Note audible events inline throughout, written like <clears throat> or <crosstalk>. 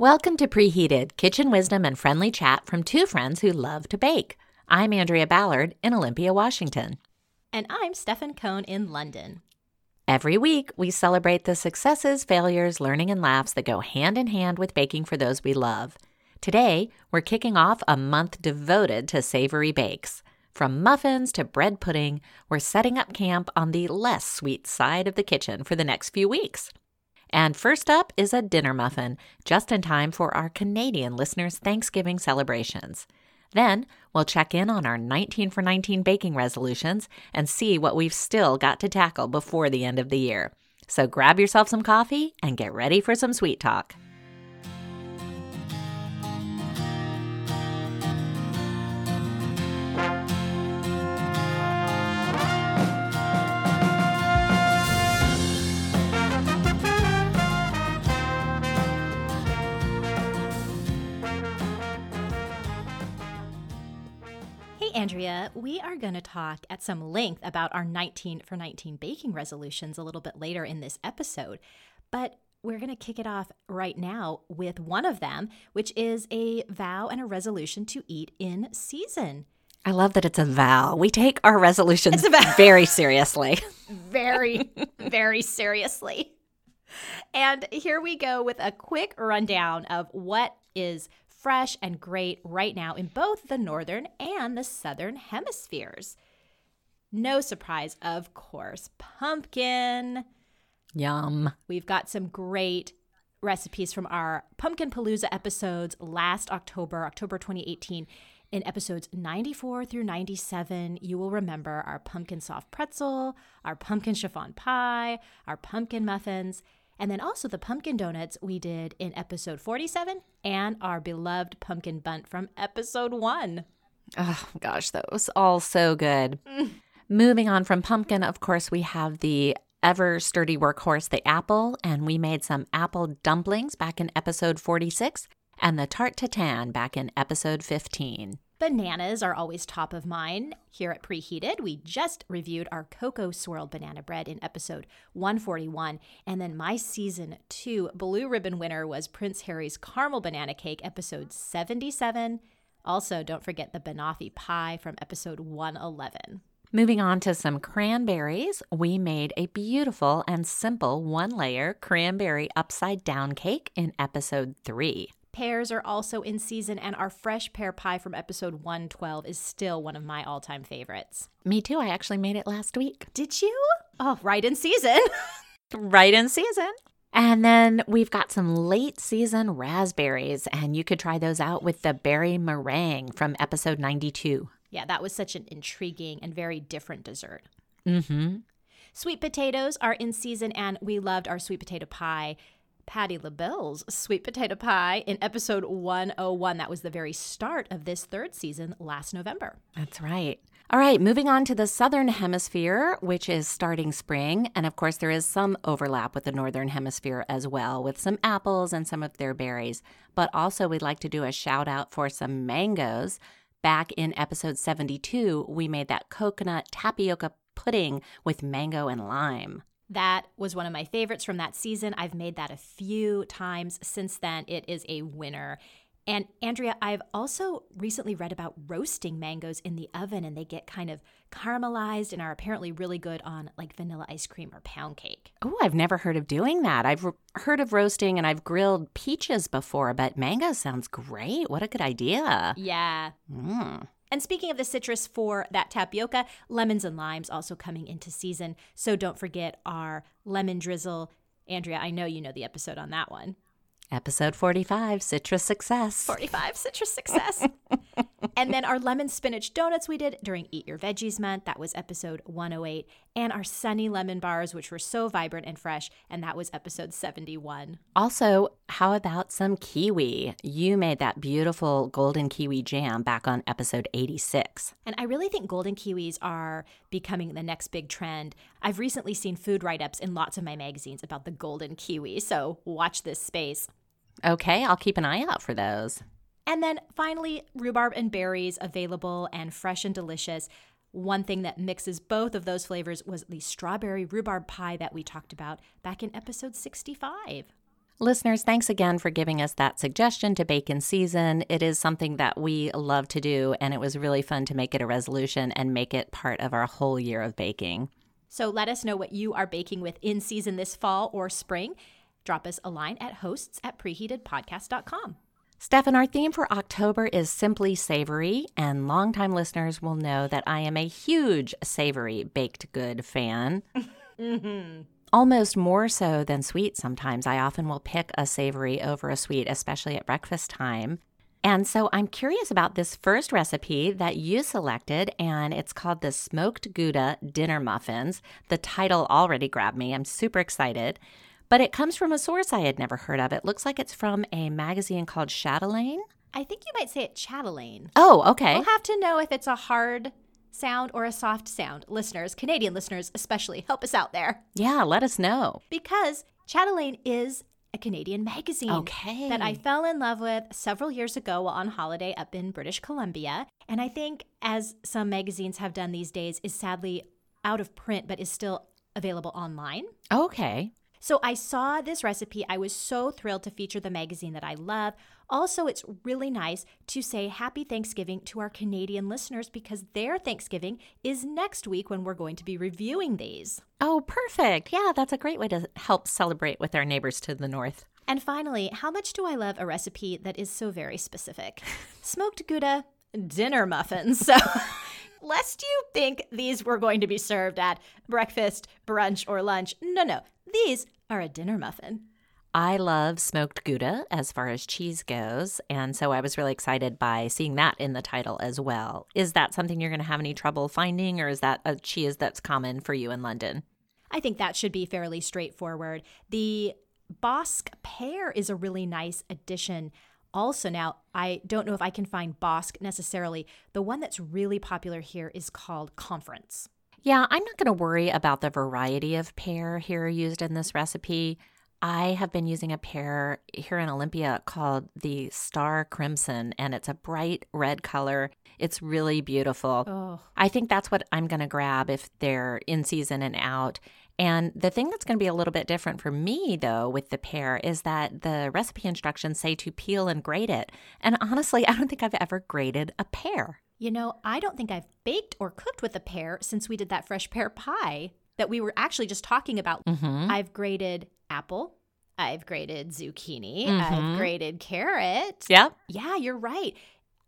Welcome to Preheated Kitchen Wisdom and Friendly Chat from two friends who love to bake. I'm Andrea Ballard in Olympia, Washington. And I'm Stefan Cohn in London. Every week, we celebrate the successes, failures, learning, and laughs that go hand in hand with baking for those we love. Today, we're kicking off a month devoted to savory bakes. From muffins to bread pudding, we're setting up camp on the less sweet side of the kitchen for the next few weeks. And first up is a dinner muffin, just in time for our Canadian listeners' Thanksgiving celebrations. Then we'll check in on our 19 for 19 baking resolutions and see what we've still got to tackle before the end of the year. So grab yourself some coffee and get ready for some sweet talk. Andrea, we are going to talk at some length about our 19 for 19 baking resolutions a little bit later in this episode. But we're going to kick it off right now with one of them, which is a vow and a resolution to eat in season. I love that it's a vow. We take our resolutions very seriously. <laughs> <laughs> very, very seriously. And here we go with a quick rundown of what is fresh and great right now in both the northern and the southern hemispheres. No surprise, of course, pumpkin. Yum. We've got some great recipes from our Pumpkin Palooza episodes last October, October 2018. In episodes 94 through 97, you will remember our pumpkin soft pretzel, our pumpkin chiffon pie, our pumpkin muffins, and then also the pumpkin donuts we did in episode 47 and our beloved pumpkin bundt from episode 1. Oh gosh, that was all so good. Moving on from pumpkin, of course, we have the ever sturdy workhorse, the apple, and we made some apple dumplings back in episode 46 and the tarte tatin back in episode 15. Bananas are always top of mind. Here at Preheated, we just reviewed our cocoa swirled banana bread in episode 141. And then my season two blue ribbon winner was Prince Harry's caramel banana cake, episode 77. Also, don't forget the banoffee pie from episode 111. Moving on to some cranberries, we made a beautiful and simple one layer cranberry upside down cake in episode 3. Pears are also in season, and our fresh pear pie from episode 112 is still one of my all time favorites. Me too. I actually made it last week. Did you? Oh, right in season. <laughs> right in season. And then we've got some late season raspberries, and you could try those out with the berry meringue from episode 92. Yeah, that was such an intriguing and very different dessert. Mm hmm. Sweet potatoes are in season, and we loved our sweet potato pie. Patti LaBelle's sweet potato pie in episode 101. That was the very start of this third season last November. That's right. All right, moving on to the southern hemisphere, which is starting spring. And of course, there is some overlap with the northern hemisphere as well, with some apples and some of their berries. But also, we'd like to do a shout out for some mangoes. Back in episode 72, we made that coconut tapioca pudding with mango and lime. That was one of my favorites from that season. I've made that a few times since then. It is a winner. And Andrea, I've also recently read about roasting mangoes in the oven and they get kind of caramelized and are apparently really good on like vanilla ice cream or pound cake. Oh, I've never heard of doing that. I've re- heard of roasting and I've grilled peaches before, but mango sounds great. What a good idea. Yeah. Mm. And speaking of the citrus for that tapioca, lemons and limes also coming into season. So don't forget our lemon drizzle. Andrea, I know you know the episode on that one. Episode 45 Citrus Success. 45 Citrus Success. <laughs> and then our lemon spinach donuts we did during Eat Your Veggies Month. That was episode 108. And our sunny lemon bars, which were so vibrant and fresh. And that was episode 71. Also, how about some kiwi? You made that beautiful golden kiwi jam back on episode 86. And I really think golden kiwis are becoming the next big trend. I've recently seen food write ups in lots of my magazines about the golden kiwi. So watch this space. Okay, I'll keep an eye out for those. And then finally, rhubarb and berries available and fresh and delicious. One thing that mixes both of those flavors was the strawberry rhubarb pie that we talked about back in episode 65. Listeners, thanks again for giving us that suggestion to bake in season. It is something that we love to do, and it was really fun to make it a resolution and make it part of our whole year of baking. So let us know what you are baking with in season this fall or spring. Drop us a line at hosts at preheatedpodcast.com. Stefan, our theme for October is simply savory, and longtime listeners will know that I am a huge savory baked good fan. mm-hmm. Almost more so than sweet sometimes. I often will pick a savory over a sweet, especially at breakfast time. And so I'm curious about this first recipe that you selected, and it's called the Smoked Gouda Dinner Muffins. The title already grabbed me. I'm super excited. But it comes from a source I had never heard of. It looks like it's from a magazine called Chatelaine. I think you might say it Chatelaine. Oh, okay. We'll have to know if it's a hard sound or a soft sound. Listeners, Canadian listeners especially, help us out there. Yeah, let us know. Because Chatelaine is a Canadian magazine okay. that I fell in love with several years ago while on holiday up in British Columbia. And I think, as some magazines have done these days, is sadly out of print but is still available online. Okay. So I saw this recipe. I was so thrilled to feature the magazine that I love. Also, it's really nice to say happy Thanksgiving to our Canadian listeners because their Thanksgiving is next week when we're going to be reviewing these. Oh, perfect. Yeah, that's a great way to help celebrate with our neighbors to the north. And finally, how much do I love a recipe that is so very specific? <laughs> Smoked Gouda dinner muffins. So, <laughs> lest you think these were going to be served at breakfast, brunch, or lunch, no, no, these are a dinner muffin. I love smoked Gouda as far as cheese goes. And so I was really excited by seeing that in the title as well. Is that something you're going to have any trouble finding, or is that a cheese that's common for you in London? I think that should be fairly straightforward. The Bosc pear is a really nice addition. Also, now I don't know if I can find Bosc necessarily. The one that's really popular here is called Conference. Yeah, I'm not going to worry about the variety of pear here used in this recipe. I have been using a pear here in Olympia called the Starkrimson, and it's a bright red color. It's really beautiful. Oh. I think that's what I'm going to grab if they're in season and out. And the thing that's going to be a little bit different for me, though, with the pear is that the recipe instructions say to peel and grate it. And honestly, <laughs> I don't think I've ever grated a pear. You know, I don't think I've baked or cooked with a pear since we did that fresh pear pie that we were actually just talking about. Mm-hmm. I've grated apple. I've grated zucchini. Mm-hmm. I've grated carrot. Yep. Yeah, you're right.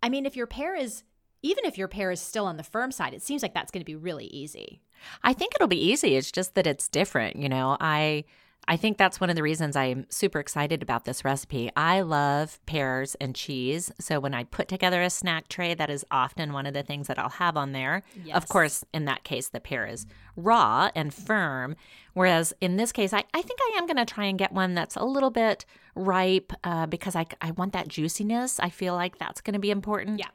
I mean, if your pear is, even if your pear is still on the firm side, it seems like that's going to be really easy. I think it'll be easy. It's just that it's different. You know, I I think that's one of the reasons I'm super excited about this recipe. I love pears and cheese. So when I put together a snack tray, that is often one of the things that I'll have on there. Yes. Of course, in that case, the pear is raw and firm. Whereas in this case, I, I think I am going to try and get one that's a little bit ripe uh, because I, I want that juiciness. I feel like that's going to be important. Yeah.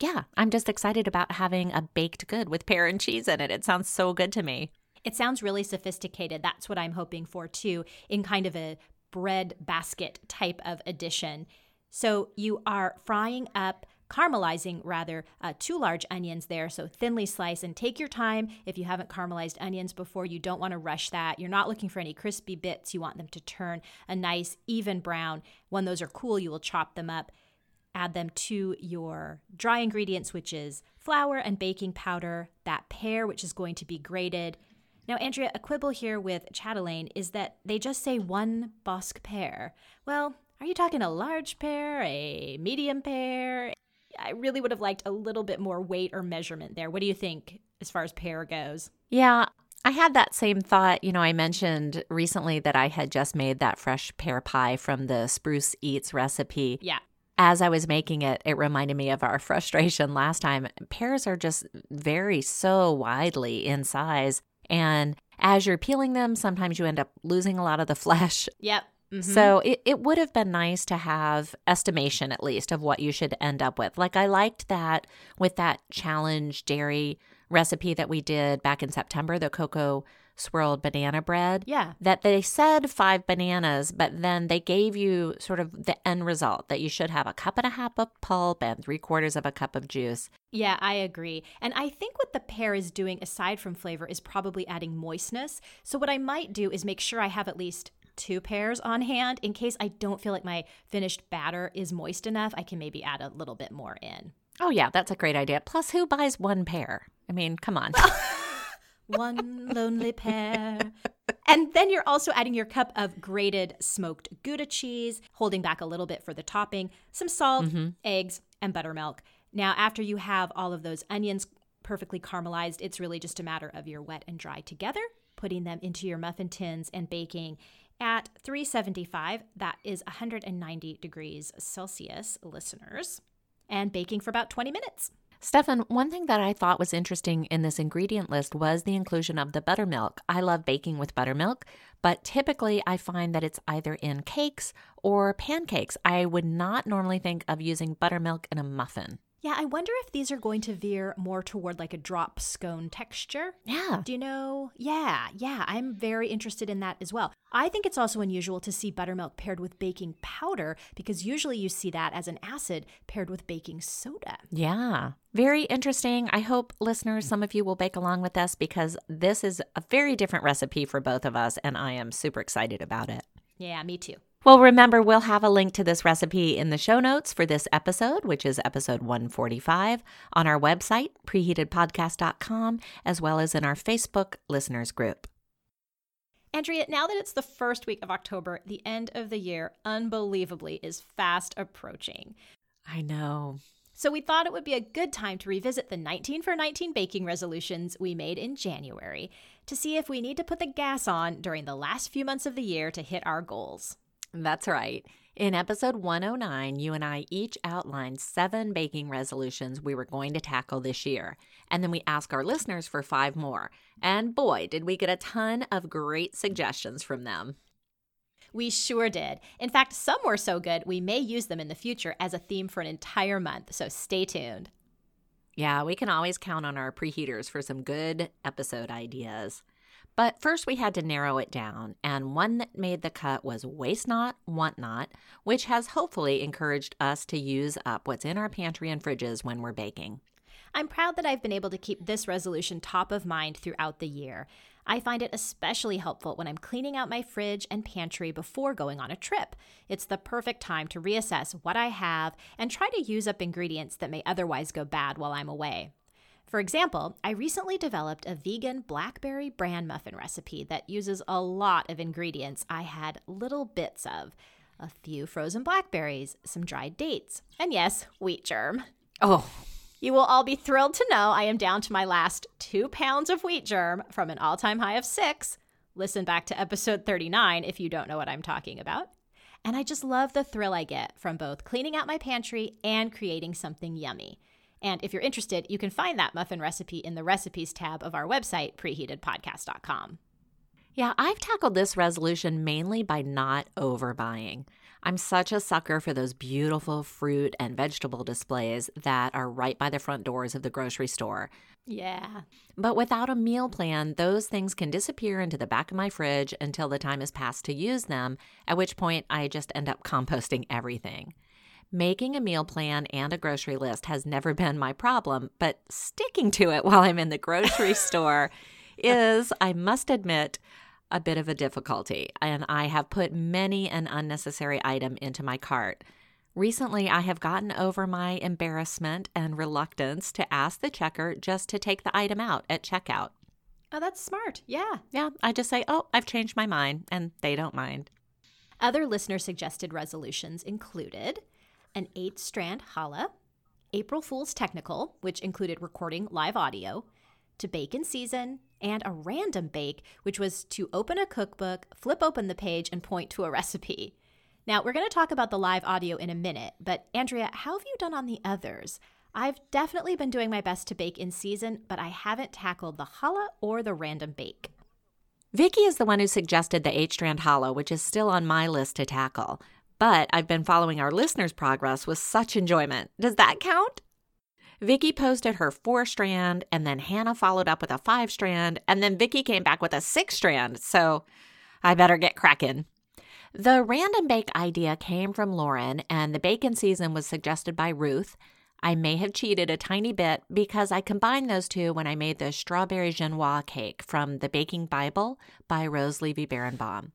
Yeah, I'm just excited about having a baked good with pear and cheese in it. It sounds so good to me. It sounds really sophisticated. That's what I'm hoping for too, in kind of a bread basket type of addition. So you are frying up, caramelizing rather, uh, two large onions there. So thinly slice and take your time. If you haven't caramelized onions before, you don't want to rush that. You're not looking for any crispy bits. You want them to turn a nice, even brown. When those are cool, you will chop them up. Add them to your dry ingredients, which is flour and baking powder, that pear, which is going to be grated, now, Andrea, a quibble here with Chatelaine is that they just say one Bosc pear. Well, are you talking a large pear, a medium pear? I really would have liked a little bit more weight or measurement there. What do you think as far as pear goes? Yeah, I had that same thought. You know, I mentioned recently that I had just made that fresh pear pie from the Spruce Eats recipe. Yeah. As I was making it, it reminded me of our <laughs> frustration last time. Pears are just vary so widely in size. And as you're peeling them, sometimes you end up losing a lot of the <laughs> flesh. Yep. Mm-hmm. So it, it would have been nice to have estimation at least of what you should end up with. Like I liked that with that challenge dairy recipe that we did back in September, the cocoa swirled banana bread. Yeah. That they said five bananas, but then they gave you sort of the end result that you should have a cup and a half of pulp and three quarters of a cup of juice. Yeah, I agree. And I think what the pear is doing, aside from flavor, is probably adding moistness. So, what I might do is make sure I have at least two pears on hand in case I don't feel like my finished batter is moist enough. I can maybe add a little bit more in. Oh, yeah, that's a great idea. Plus, who buys one pear? I mean, come on. <laughs> one lonely pear. And then you're also adding your cup of grated smoked Gouda cheese, holding back a little bit for the topping, some salt, mm-hmm. eggs, and buttermilk. Now, after you have all of those onions perfectly caramelized, it's really just a matter of your wet and dry together, putting them into your muffin tins and baking at 375. That is 190 degrees Celsius, listeners, and baking for about 20 minutes. Stefan, one thing that I thought was interesting in this ingredient list was the inclusion of the buttermilk. I love baking with buttermilk, but typically I find that it's either in cakes or pancakes. I would not normally think of using buttermilk in a muffin. Yeah, I wonder if these are going to veer more toward like a drop scone texture. Yeah. Do you know? Yeah, yeah, I'm very interested in that as well. I think it's also unusual to see buttermilk paired with baking powder because usually you see that as an acid paired with baking soda. Yeah. Very interesting. I hope listeners, some of you will bake along with us because this is a very different recipe for both of us, and I am super excited about it. Yeah, me too. Well, remember, we'll have a link to this recipe in the show notes for this episode, which is episode 145, on our website, preheatedpodcast.com, as well as in our Facebook listeners group. Andrea, now that it's the first week of October, the end of the year, unbelievably, is fast approaching. I know. So we thought it would be a good time to revisit the 19 for 19 baking resolutions we made in January to see if we need to put the gas on during the last few months of the year to hit our goals. That's right. In episode 109, you and I each outlined seven baking resolutions we were going to tackle this year. And then we asked our listeners for five more. And boy, did we get a ton of great suggestions from them. We sure did. In fact, some were so good, we may use them in the future as a theme for an entire month. So stay tuned. Yeah, we can always count on our preheaters for some good episode ideas. But first, we had to narrow it down, and one that made the cut was Waste Not, Want Not, which has hopefully encouraged us to use up what's in our pantry and fridges when we're baking. I'm proud that I've been able to keep this resolution top of mind throughout the year. I find it especially helpful when I'm cleaning out my fridge and pantry before going on a trip. It's the perfect time to reassess what I have and try to use up ingredients that may otherwise go bad while I'm away. For example, I recently developed a vegan blackberry bran muffin recipe that uses a lot of ingredients I had little bits of a few frozen blackberries, some dried dates, and yes, wheat germ. Oh, you will all be thrilled to know I am down to my last two pounds of wheat germ from an all time high of six. Listen back to episode 39 if you don't know what I'm talking about. And I just love the thrill I get from both cleaning out my pantry and creating something yummy. And if you're interested, you can find that muffin recipe in the recipes tab of our website, preheatedpodcast.com. Yeah, I've tackled this resolution mainly by not overbuying. I'm such a sucker for those beautiful fruit and vegetable displays that are right by the front doors of the grocery store. Yeah. But without a meal plan, those things can disappear into the back of my fridge until the time has passed to use them, at which point I just end up composting everything. Making a meal plan and a grocery list has never been my problem, but sticking to it <laughs> while I'm in the grocery <laughs> store is, I must admit, a bit of a difficulty. And I have put many an unnecessary item into my cart. Recently, I have gotten over my embarrassment and reluctance to ask the checker just to take the item out at checkout. Oh, that's smart. Yeah. Yeah. I just say, oh, I've changed my mind, and they don't mind. Other listener suggested resolutions included an eight strand challah, April Fool's Technical, which included recording live audio, to bake in season, and a random bake, which was to open a cookbook, flip open the page, and point to a recipe. Now, we're going to talk about the live audio in a minute, but Andrea, how have you done on the others? I've definitely been doing my best to bake in season, but I haven't tackled the challah or the random bake. Vicky is the one who suggested the eight strand challah, which is still on my list to tackle but I've been following our listeners' progress with such enjoyment. Does that count? Vicky posted her four strand, and then Hannah followed up with a five strand, and then Vicky came back with a six strand. So I better get cracking. The random bake idea came from Lauren, and the bacon season was suggested by Ruth. I may have cheated a tiny bit because I combined those two when I made the strawberry genoise cake from the Baking Bible by Rose Levy Beranbaum.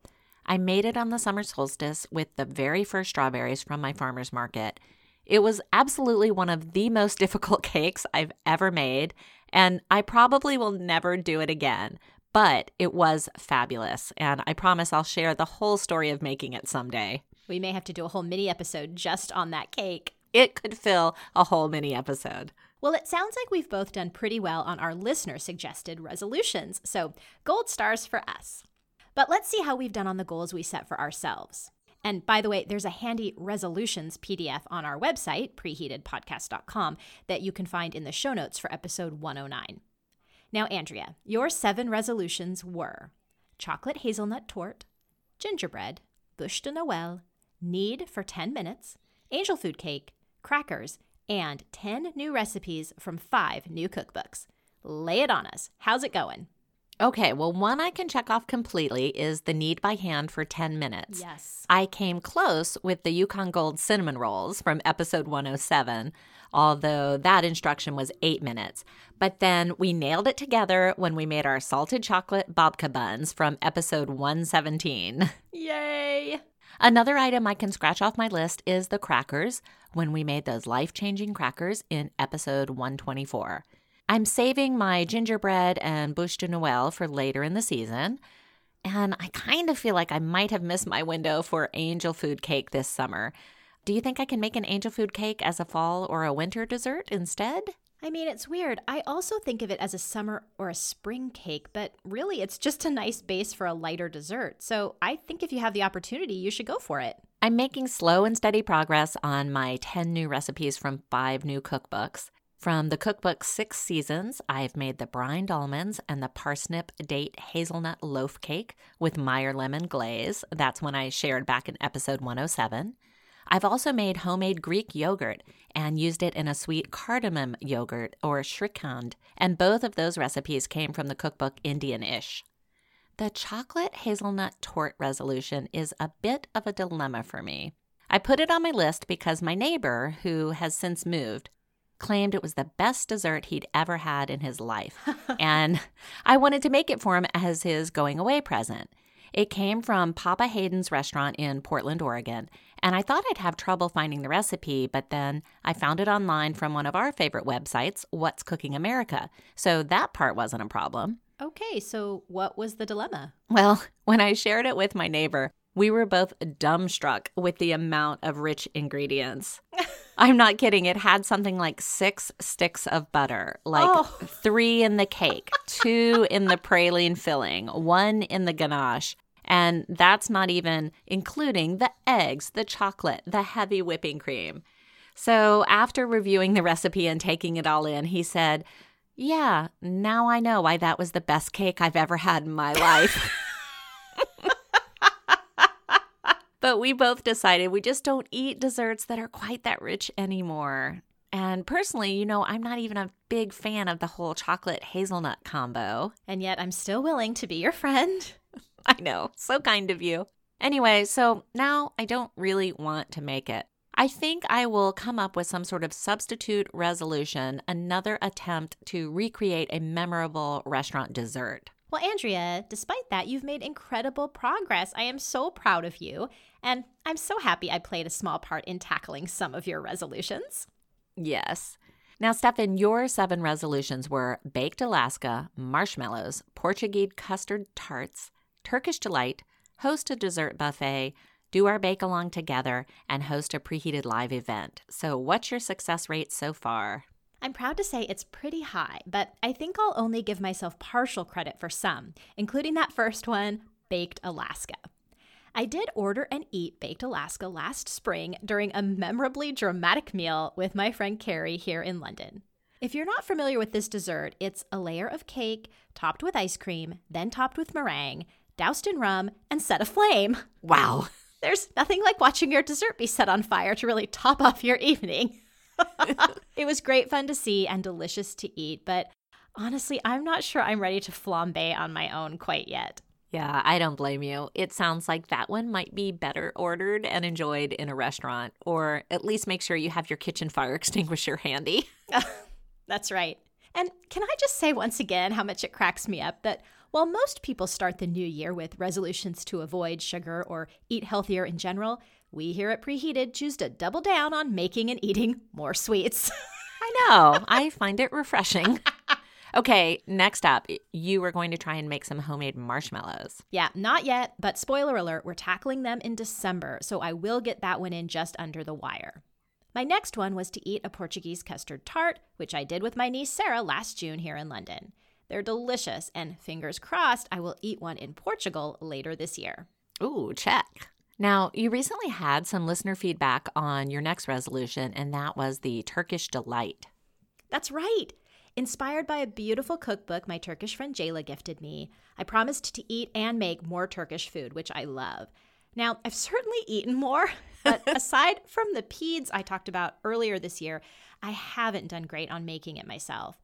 I made it on the summer solstice with the very first strawberries from my farmer's market. It was absolutely one of the most <laughs> difficult cakes I've ever made, and I probably will never do it again. But it was fabulous, and I promise I'll share the whole story of making it someday. We may have to do a whole mini episode just on that cake. It could fill a whole mini episode. Well, it sounds like we've both done pretty well on our listener suggested resolutions, so gold stars for us. But let's see how we've done on the goals we set for ourselves. And by the way, there's a handy resolutions PDF on our website, preheatedpodcast.com, that you can find in the show notes for episode 109. Now, Andrea, your seven resolutions were chocolate hazelnut torte, gingerbread, bûche de Noël, knead for 10 minutes, angel food cake, crackers, and 10 new recipes from five new cookbooks. Lay it on us. How's it going? Okay, well, one I can check off completely is the knead by hand for 10 minutes. Yes. I came close with the Yukon Gold cinnamon rolls from episode 107, although that instruction was eight minutes. But then we nailed it together when we made our salted chocolate babka buns from episode 117. <laughs> Yay! Another item I can scratch off my list is the crackers when we made those life changing crackers in episode 124. I'm saving my gingerbread and bûche de Noël for later in the season. And I kind of feel like I might have missed my window for angel food cake this summer. Do you think I can make an angel food cake as a fall or a winter dessert instead? I mean, it's weird. I also think of it as a summer or a spring cake, but really it's just a nice base for a lighter dessert. So I think if you have the opportunity, you should go for it. I'm making slow and steady progress on my 10 new recipes from five new cookbooks. From the cookbook Six Seasons, I've made the brined almonds and the parsnip date hazelnut loaf cake with Meyer lemon glaze. That's when I shared back in episode 107. I've also made homemade Greek yogurt and used it in a sweet cardamom yogurt or shrikand, and both of those recipes came from the cookbook Indian Ish. The chocolate hazelnut torte resolution is a bit of a dilemma for me. I put it on my list because my neighbor, who has since moved, claimed it was the best dessert he'd ever had in his life. <laughs> and I wanted to make it for him as his going away present. It came from Papa Haydn's restaurant in Portland, Oregon, and I thought I'd have trouble finding the recipe, but then I found it online from one of our favorite websites, What's Cooking America. So that part wasn't a problem. Okay, so what was the dilemma? Well, <laughs> when I shared it with my neighbor, we were both dumbstruck with the amount of rich ingredients. <laughs> I'm not kidding. It had something like six sticks of butter, like Oh. three in the cake, two in the praline filling, one in the ganache. And that's not even including the eggs, the chocolate, the heavy whipping cream. So after reviewing the recipe and taking it all in, he said, Yeah, now I know why that was the best cake I've ever had in my life. <laughs> but we both decided we just don't eat desserts that are quite that rich anymore. And personally, you know, I'm not even a big fan of the whole chocolate hazelnut combo. And yet I'm still willing to be your friend. <laughs> I know, so kind of you. Anyway, so now I don't really want to make it. I think I will come up with some sort of substitute resolution, another attempt to recreate a memorable restaurant dessert. Well, Andrea, despite that, you've made incredible progress. I am so proud of you. And I'm so happy I played a small part in tackling some of your resolutions. Yes. Now, Stefan, your seven resolutions were baked Alaska, marshmallows, Portuguese custard tarts, Turkish delight, host a dessert buffet, do our bake along together, and host a preheated live event. So, what's your success rate so far? I'm proud to say it's pretty high, but I think I'll only give myself partial credit for some, including that first one, Baked Alaska. I did order and eat Baked Alaska last spring during a memorably dramatic meal with my friend Carrie here in London. If you're not familiar with this dessert, it's a layer of cake topped with ice cream, then topped with meringue, doused in rum, and set aflame. Wow. <laughs> There's nothing like watching your dessert be set on fire to really top off your evening. It was great fun to see and delicious to eat, but honestly, I'm not sure I'm ready to flambe on my own quite yet. Yeah, I don't blame you. It sounds like that one might be better ordered and enjoyed in a restaurant, or at least make sure you have your kitchen fire <laughs> extinguisher handy. <laughs> That's right. And can I just say once again how much it cracks me up that While most people start the new year with resolutions to avoid sugar or eat healthier in general, we here at Preheated choose to double down on making and eating more sweets. <laughs> I know. I find it refreshing. <laughs> Okay, next up, you were going to try and make some homemade marshmallows. Yeah, not yet, but spoiler alert, we're tackling them in December, so I will get that one in just under the wire. My next one was to eat a Portuguese custard tart, which I did with my niece Sarah last June here in London. They're delicious, and fingers crossed, I will eat one in Portugal later this year. Ooh, check. Now, you recently had some listener feedback on your next resolution, and that was the Turkish delight. That's right. Inspired by a beautiful cookbook my Turkish friend Jayla gifted me, I promised to eat and make more Turkish food, which I love. Now, I've certainly eaten more, <laughs> but <laughs> aside from the peds I talked about earlier this year, I haven't done great on making it myself.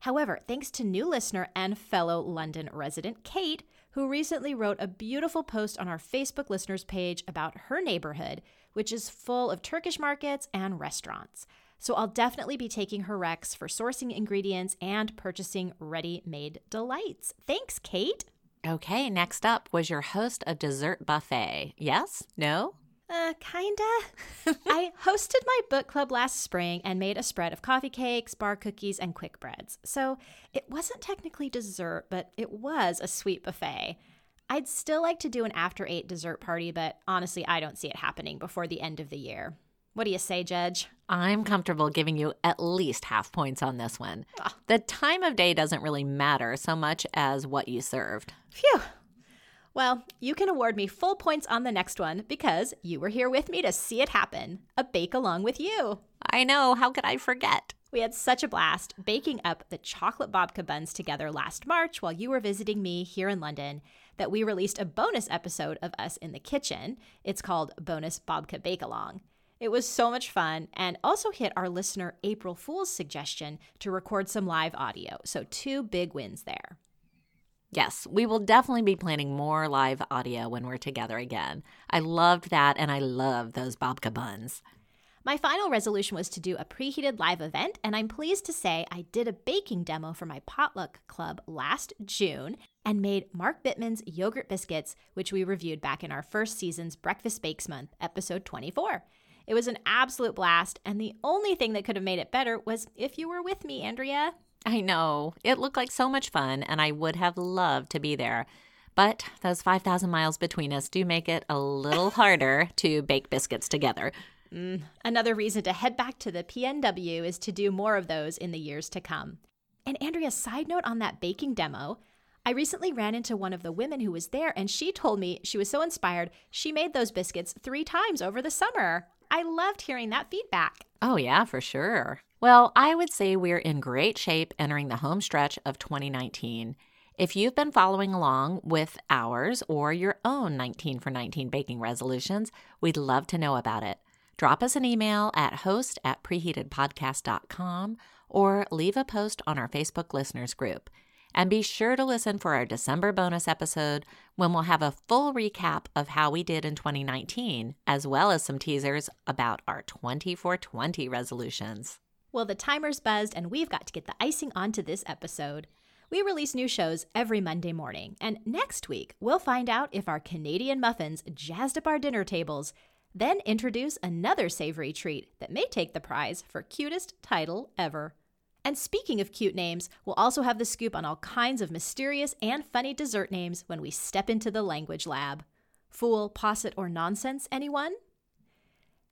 However, thanks to new listener and fellow London resident Kate, who recently wrote a beautiful post on our Facebook listeners page about her neighborhood, which is full of Turkish markets and restaurants. So I'll definitely be taking her recs for sourcing ingredients and purchasing ready made delights. Thanks, Kate. Okay, next up was your host of Dessert Buffet. Yes? No? Uh, kinda. <laughs> I hosted my book club last spring and made a spread of coffee cakes, bar cookies, and quick breads. So it wasn't technically dessert, but it was a sweet buffet. I'd still like to do an after eight dessert party, but honestly, I don't see it happening before the end of the year. What do you say, Judge? I'm comfortable giving you at least half points on this one. Ah. The time of day doesn't really matter so much as what you served. Phew. Well, you can award me full points on the next one because you were here with me to see it happen. A bake along with you. I know. How could I forget? We had such a blast baking up the chocolate babka buns together last March while you were visiting me here in London that we released a bonus episode of us in the kitchen. It's called Bonus Babka Bake Along. It was so much fun and also hit our listener April Fool's suggestion to record some live audio. So, two big wins there. Yes, we will definitely be planning more live audio when we're together again. I loved that and I love those babka buns. My final resolution was to do a preheated live event, and I'm pleased to say I did a baking demo for my potluck club last June and made Mark Bittman's yogurt biscuits, which we reviewed back in our first season's Breakfast Bakes Month, episode 24. It was an absolute blast, and the only thing that could have made it better was if you were with me, Andrea. I know. It looked like so much fun, and I would have loved to be there. But those 5,000 miles between us do make it a little harder <laughs> to bake biscuits together. Mm, another reason to head back to the PNW is to do more of those in the years to come. And Andrea, side note on that baking demo, I recently ran into one of the women who was there, and she told me she was so inspired, she made those biscuits three times over the summer. I loved hearing that feedback. Oh, yeah, for sure. Well, I would say we're in great shape entering the home stretch of 2019. If you've been following along with ours or your own 19 for 19 baking resolutions, we'd love to know about it. Drop us an email at host at preheatedpodcast.com or leave a post on our Facebook listeners group. And be sure to listen for our December bonus episode when we'll have a full recap of how we did in 2019, as well as some teasers about our 2420 resolutions. Well, the timer's buzzed, and we've got to get the icing onto this episode. We release new shows every Monday morning, and next week we'll find out if our Canadian muffins jazzed up our dinner tables, then introduce another savory treat that may take the prize for cutest title ever. And speaking of cute names, we'll also have the scoop on all kinds of mysterious and funny dessert names when we step into the language lab. Fool, posset, or nonsense, anyone?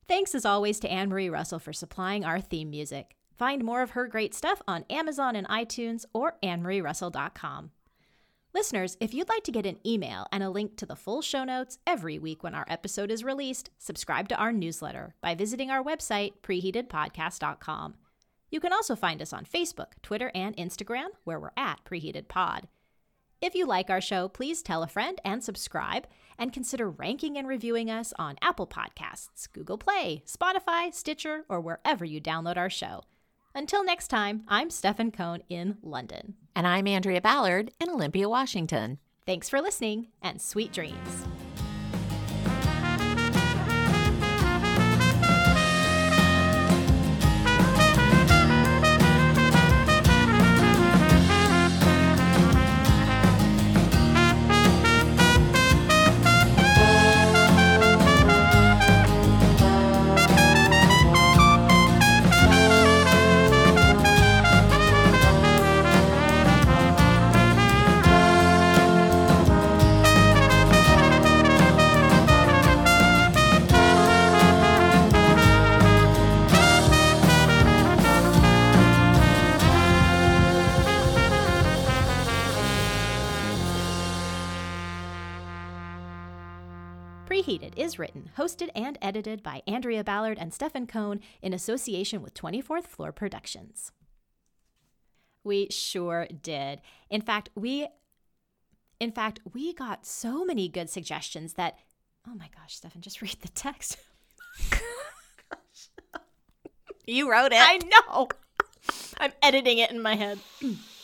Thanks as always to Anne Marie Russell for supplying our theme music. Find more of her great stuff on Amazon and iTunes or annemarierussell.com. Listeners, if you'd like to get an email and a link to the full show notes every week when our episode is released, subscribe to our newsletter by visiting our website, preheatedpodcast.com. You can also find us on Facebook, Twitter, and Instagram, where we're at Preheated Pod. If you like our show, please tell a friend and subscribe, and consider ranking and reviewing us on Apple Podcasts, Google Play, Spotify, Stitcher, or wherever you download our show. Until next time, I'm Stefan Cohn in London. And I'm Andrea Ballard in Olympia, Washington. Thanks for listening, and sweet dreams. Edited by Andrea Ballard and Stefan Cohn in association with 24th Floor Productions. We sure did. In fact, we in fact, we got so many good suggestions that oh my gosh, Stefan, just <laughs> read the text. <laughs> You wrote it. I know. I'm editing it in my head. <clears throat>